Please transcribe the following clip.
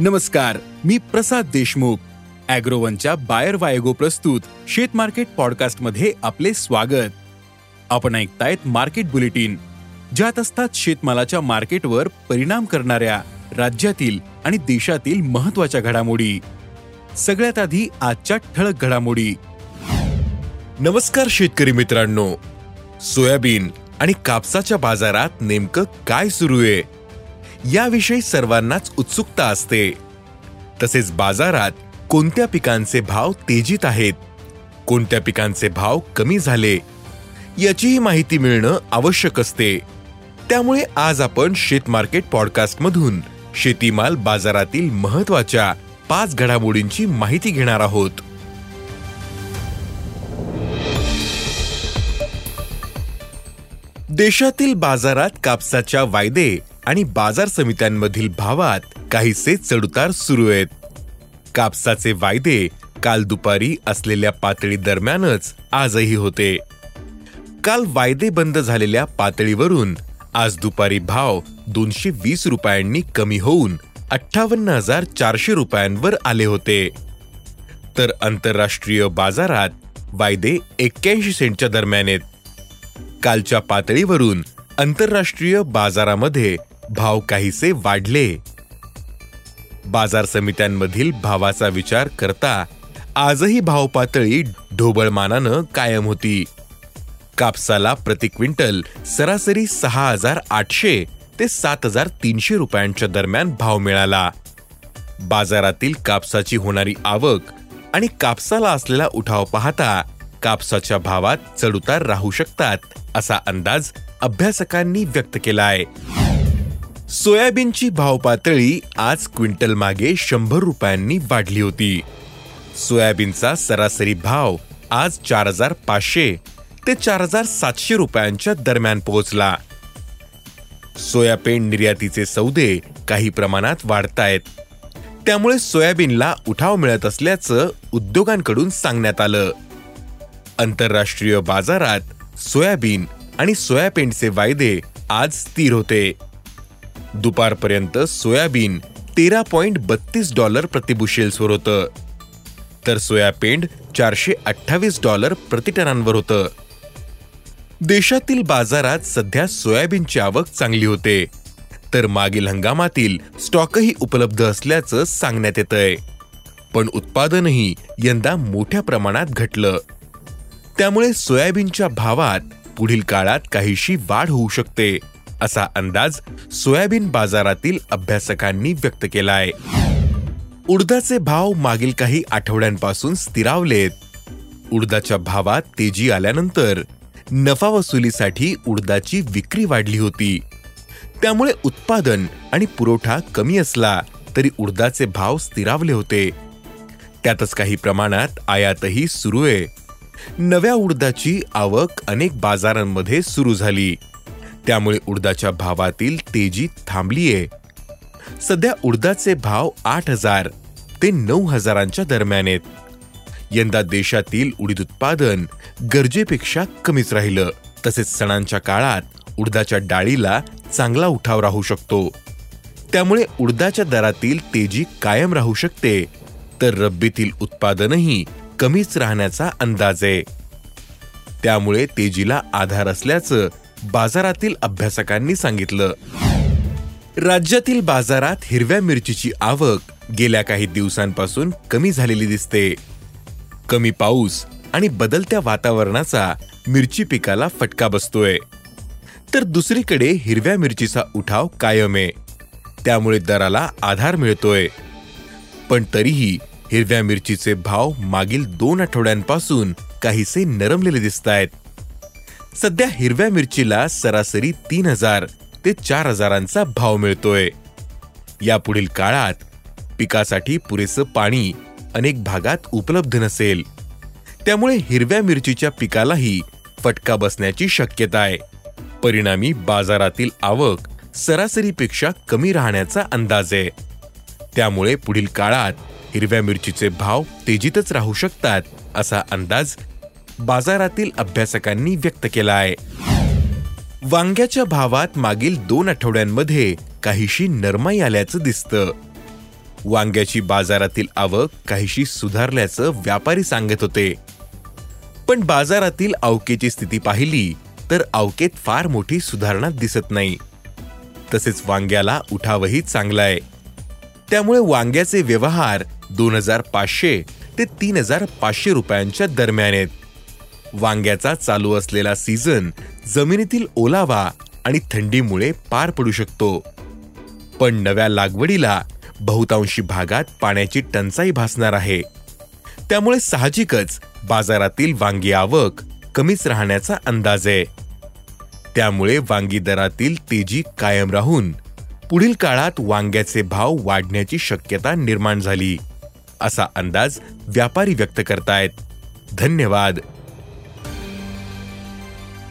नमस्कार मी प्रसाद देशमुख. अॅग्रोवनच्या बायर वायगो प्रस्तुत शेत मार्केट पॉडकास्टमध्ये आपले स्वागत. आपण ऐकतायत मार्केट बुलेटिन. ज्यात असतात शेतमालाच्या मार्केटवर परिणाम करणाऱ्या राज्यातील आणि देशातील महत्त्वाच्या घडामोडी. सगळ्यात आधी आजच्या ठळक घडामोडी. नमस्कार शेतकरी मित्रांनो. सोयाबीन आणि कापसाच्या बाजारात नेमकं काय सुरू आहे? याविषयी सर्वांनाच उत्सुकता असते. तसेच बाजारात कोणत्या पिकांचे भाव तेजीत आहेत? कोणत्या पिकांचे भाव कमी झाले? याचीही माहिती मिळणं आवश्यक असते. त्यामुळे आज आपण शेत मार्केट शेतीमाल बाजारातील महत्त्वाच्या पाच घडामोडींची माहिती घेणार आहोत. देशातील बाजारात कापसाच्या वायदे आणि बाजार समित्यांमधील भावात काहीसे चढउतार सुरू आहेत. कापसाचे वायदे काल दुपारी असलेल्या पातळी दरम्यानच आजही होते. काल वायदे बंद झालेल्या पातळीवरून आज दुपारी भाव दोनशे वीस रुपयांनी कमी होऊन अठ्ठावन्न हजार चारशे रुपयांवर आले होते. तर आंतरराष्ट्रीय बाजारात वायदे एक्क्याऐंशी सेंटच्या दरम्यान आहेत. कालच्या पातळीवरून आंतरराष्ट्रीय बाजारामध्ये भाव काहीसे वाढले. बाजार समित्यांमधील भावाचा विचार करता आजही भाव पातळी ढोबळमानानं कायम होती. कापसाला प्रति क्विंटल सरासरी सहा हजार आठशे ते सात हजार तीनशे रुपयांच्या दरम्यान भाव मिळाला. बाजारातील कापसाची होणारी आवक आणि कापसाला असलेला उठाव पाहता कापसाच्या भावात चढउतार राहू शकतात असा अंदाज अभ्यासकांनी व्यक्त केलाय. सोयाबीनची भाव पातळी आज क्विंटल मागे शंभर रुपयांनी वाढली होती. सोयाबीनचा सरासरी भाव आज चार हजार पाचशे ते चार हजार सातशे रुपयांच्या दरम्यान पोहोचला. सोयाबीन निर्यातीचे सौदे काही प्रमाणात वाढतायत त्यामुळे सोयाबीनला उठाव मिळत असल्याचं उद्योगांकडून सांगण्यात आलं. आंतरराष्ट्रीय बाजारात सोयाबीन आणि सोयाबीनचे वायदे आज स्थिर होते. दुपारपर्यंत सोयाबीन तेरा पॉइंट बत्तीस डॉलर प्रतिबुशेल्सवर होतं. तर सोयापेंड चारशे अठ्ठावीस डॉलर प्रतिटनांवर होतं. देशातील बाजारात सध्या सोयाबीनची आवक चांगली होते. तर मागील हंगामातील स्टॉकही उपलब्ध असल्याचं सांगण्यात येतंय. पण उत्पादनही यंदा मोठ्या प्रमाणात घटलं. त्यामुळे सोयाबीनच्या भावात पुढील काळात काहीशी वाढ होऊ शकते. असा अंदाज सोयाबीन बाजारातील अभ्यासकांनी व्यक्त केला आहे उडदाचे भाव मागील काही आठवड्यांपासून स्थिरावलेत. उडदाच्या भावात तेजी आल्यानंतर नफा वसुलीसाठी उडदाची विक्री वाढली होती. त्यामुळे उत्पादन आणि पुरवठा कमी असला तरी उडदाचे भाव स्थिरावले होते. त्यातच काही प्रमाणात आयातही सुरू आहे. नव्या उडदाची आवक अनेक बाजारांमध्ये सुरू झाली. त्यामुळे उडदाच्या भावातील तेजी थांबलीये. सध्या उडदाचे भाव आठ हजार ते नऊ हजारांच्या दरम्यान आहेत. यंदा देशातील उडीद उत्पादन गरजेपेक्षा कमीच राहिलं. तसेच सणांच्या काळात उडदाच्या डाळीला चांगला उठाव राहू शकतो. त्यामुळे उडदाच्या दरातील तेजी कायम राहू शकते. तर रब्बीतील उत्पादनही कमीच राहण्याचा अंदाज आहे. त्यामुळे तेजीला आधार असल्याचं बाजारातील अभ्यासकांनी सांगितलं. राज्यातील बाजारात हिरव्या मिरचीची आवक गेल्या काही दिवसांपासून कमी झालेली दिसते. कमी पाऊस आणि बदलत्या वातावरणाचा मिरची पिकाला फटका बसतोय. तर दुसरीकडे हिरव्या मिरचीचा उठाव कायम आहे. त्यामुळे दराला आधार मिळतोय. पण तरीही हिरव्या मिरचीचे भाव मागील दोन आठवड्यांपासून काहीसे नरमलेले दिसत आहेत सध्या हिरव्या मिरचीला सरासरी तीन हजार ते चार हजारांचा भाव मिळतोय. यापुढील काळात पिकासाठी पुरेसं पाणी अनेक भागात उपलब्ध नसेल. त्यामुळे हिरव्या मिरचीच्या पिकालाही फटका बसण्याची शक्यता आहे. परिणामी बाजारातील आवक सरासरीपेक्षा कमी राहण्याचा अंदाज आहे. त्यामुळे पुढील काळात हिरव्या मिरचीचे भाव तेजीतच राहू शकतात असा अंदाज बाजारातील अभ्यासकांनी व्यक्त केला आहे वांग्याच्या भावात मागील दोन आठवड्यांमध्ये काहीशी नरमाई आल्याचं दिसतं. वांग्याची बाजारातील आवक काहीशी सुधारल्याचं व्यापारी सांगत होते. पण बाजारातील अवकेची स्थिती पाहिली तर अवकेत फार मोठी सुधारणा दिसत नाही. तसेच वांग्याला उठावही चांगला आहे त्यामुळे वांग्याचे व्यवहार दोन हजार पाचशे ते तीन हजार पाचशे रुपयांच्या दरम्यान आहेत. वांग्याचा चालू असलेला सीझन जमिनीतील ओलावा आणि थंडीमुळे पार पडू शकतो. पण नव्या लागवडीला बहुतांशी भागात पाण्याची टंचाई भासणार आहे. त्यामुळे साहजिकच बाजारातील वांगी आवक कमीच राहण्याचा अंदाज आहे. त्यामुळे वांगी दरातील तेजी कायम राहून पुढील काळात वांग्याचे भाव वाढण्याची शक्यता निर्माण झाली असा अंदाज व्यापारी व्यक्त करतायत. धन्यवाद.